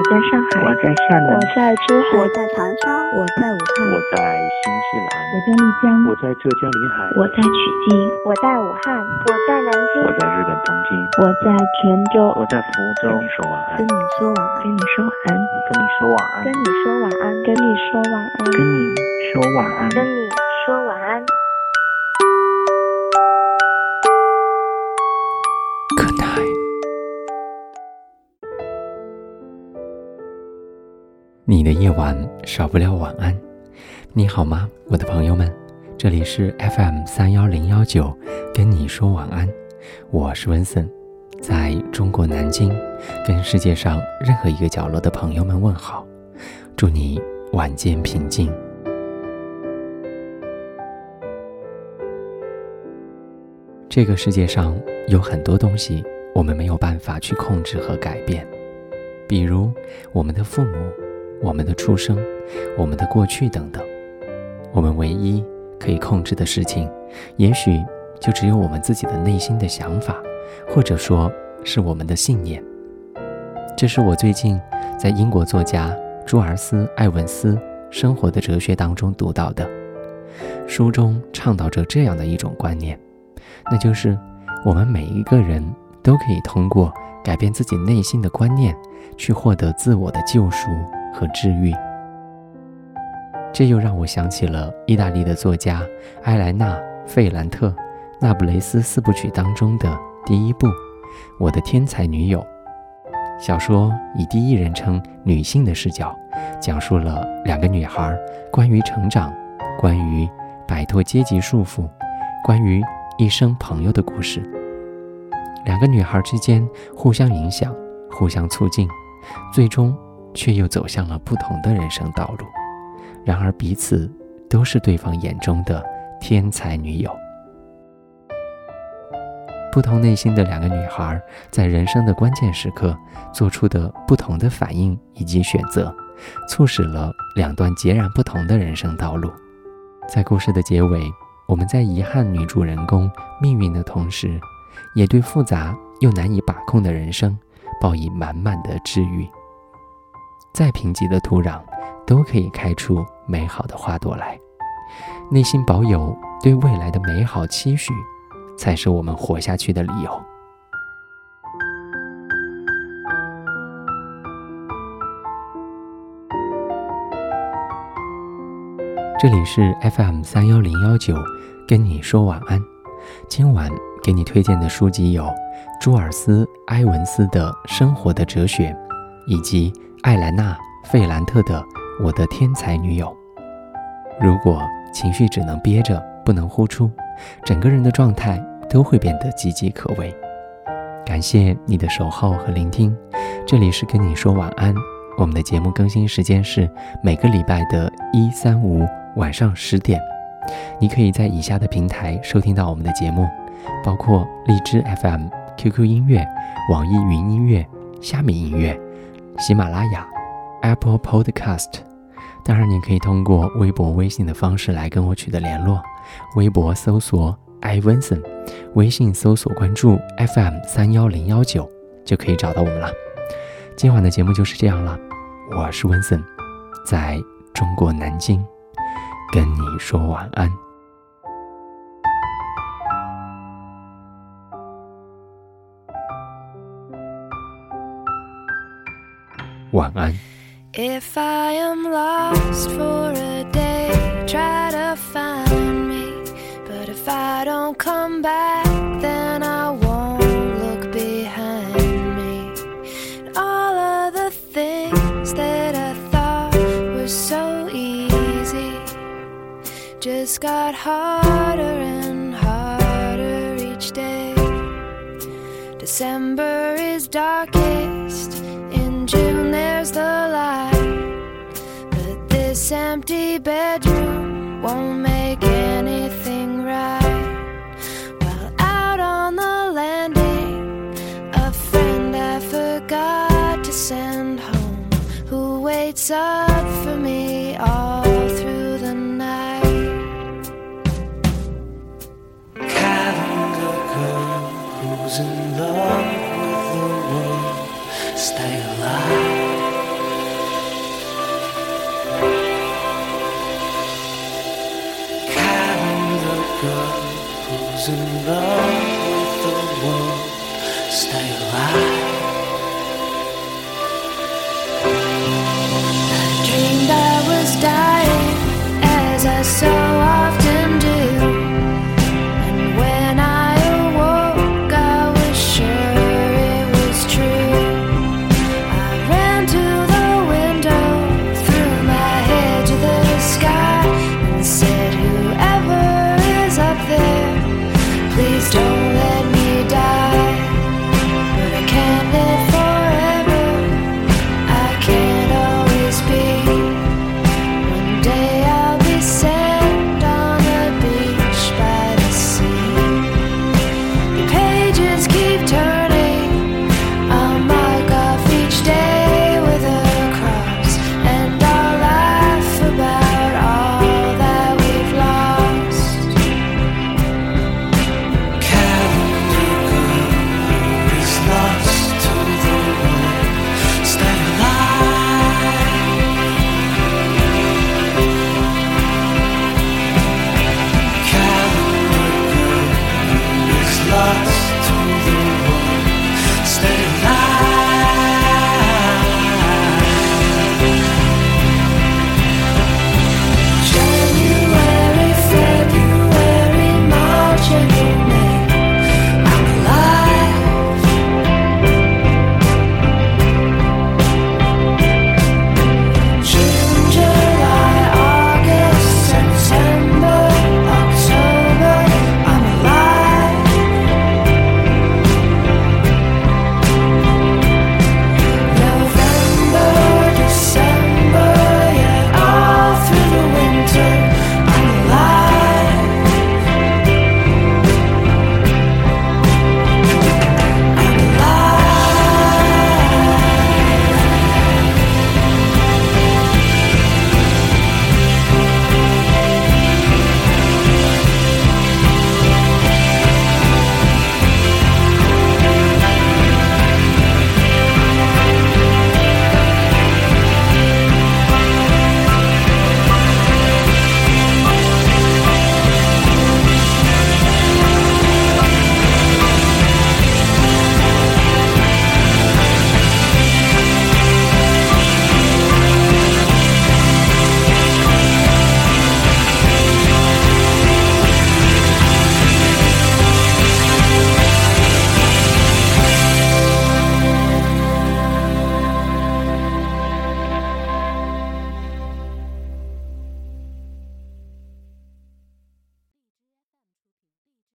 我在上海，我在厦门，我在珠海，我在长沙，我在武汉，我在新西兰，我在丽江，我在浙江临海，我在曲靖，我在武汉，我在南京，我在日本东京，我在泉州，我在福州。跟你说晚安，跟你说晚安，跟你说晚安，跟你说晚安，跟你说晚安，跟你说晚安，跟你说晚安，跟你你的夜晚少不了晚安，你好吗，我的朋友们？这里是 FM 三幺零幺九，跟你说晚安，我是温森，在中国南京，跟世界上任何一个角落的朋友们问好，祝你晚间平静。这个世界上有很多东西，我们没有办法去控制和改变，比如我们的父母、我们的出生、我们的过去等等。我们唯一可以控制的事情，也许就只有我们自己的内心的想法，或者说是我们的信念。这是我最近在英国作家朱尔斯·艾文斯《生活的哲学》当中读到的，书中倡导着这样的一种观念。那就是，我们每一个人都可以通过改变自己内心的观念，去获得自我的救赎和治愈。这又让我想起了意大利的作家埃莱娜·费兰特《那不勒斯四部曲》当中的第一部《我的天才女友》。小说以第一人称女性的视角，讲述了两个女孩关于成长、关于摆脱阶级束缚、关于一生朋友的故事，两个女孩之间互相影响、互相促进，最终却又走向了不同的人生道路。然而彼此都是对方眼中的天才女友。不同内心的两个女孩在人生的关键时刻做出的不同的反应以及选择，促使了两段截然不同的人生道路。在故事的结尾。我们在遗憾女主人公命运的同时，也对复杂又难以把控的人生报以满满的治愈。再贫瘠的土壤，都可以开出美好的花朵来。内心保有对未来的美好期许，才是我们活下去的理由。这里是 FM 三幺零幺九，跟你说晚安。今晚给你推荐的书籍有朱尔斯·埃文斯的《生活的哲学》，以及艾莱娜·费兰特的《我的天才女友》。如果情绪只能憋着，不能呼出，整个人的状态都会变得岌岌可危。感谢你的守候和聆听，这里是跟你说晚安。我们的节目更新时间是每个礼拜的一、三、五。晚上十点，你可以在以下的平台收听到我们的节目，包括荔枝 FM、QQ 音乐、网易云音乐、虾米音乐、喜马拉雅、Apple Podcast。当然，你可以通过微博、微信的方式来跟我取得联络。微博搜索艾文森，微信搜索关注 FM 三幺零幺九，就可以找到我们了。今晚的节目就是这样了，我是温森，在中国南京。跟你说晚安。晚安。If I am lost for a day, try to find me. But if I don't come back, then I won't look behind me. And all of the things that I thought were so easy just got harder and harder each day. December is darkest, there's the light. But this empty bedroom won't make anything right. While out on the landing, a friend I forgot to send home who waits up in love.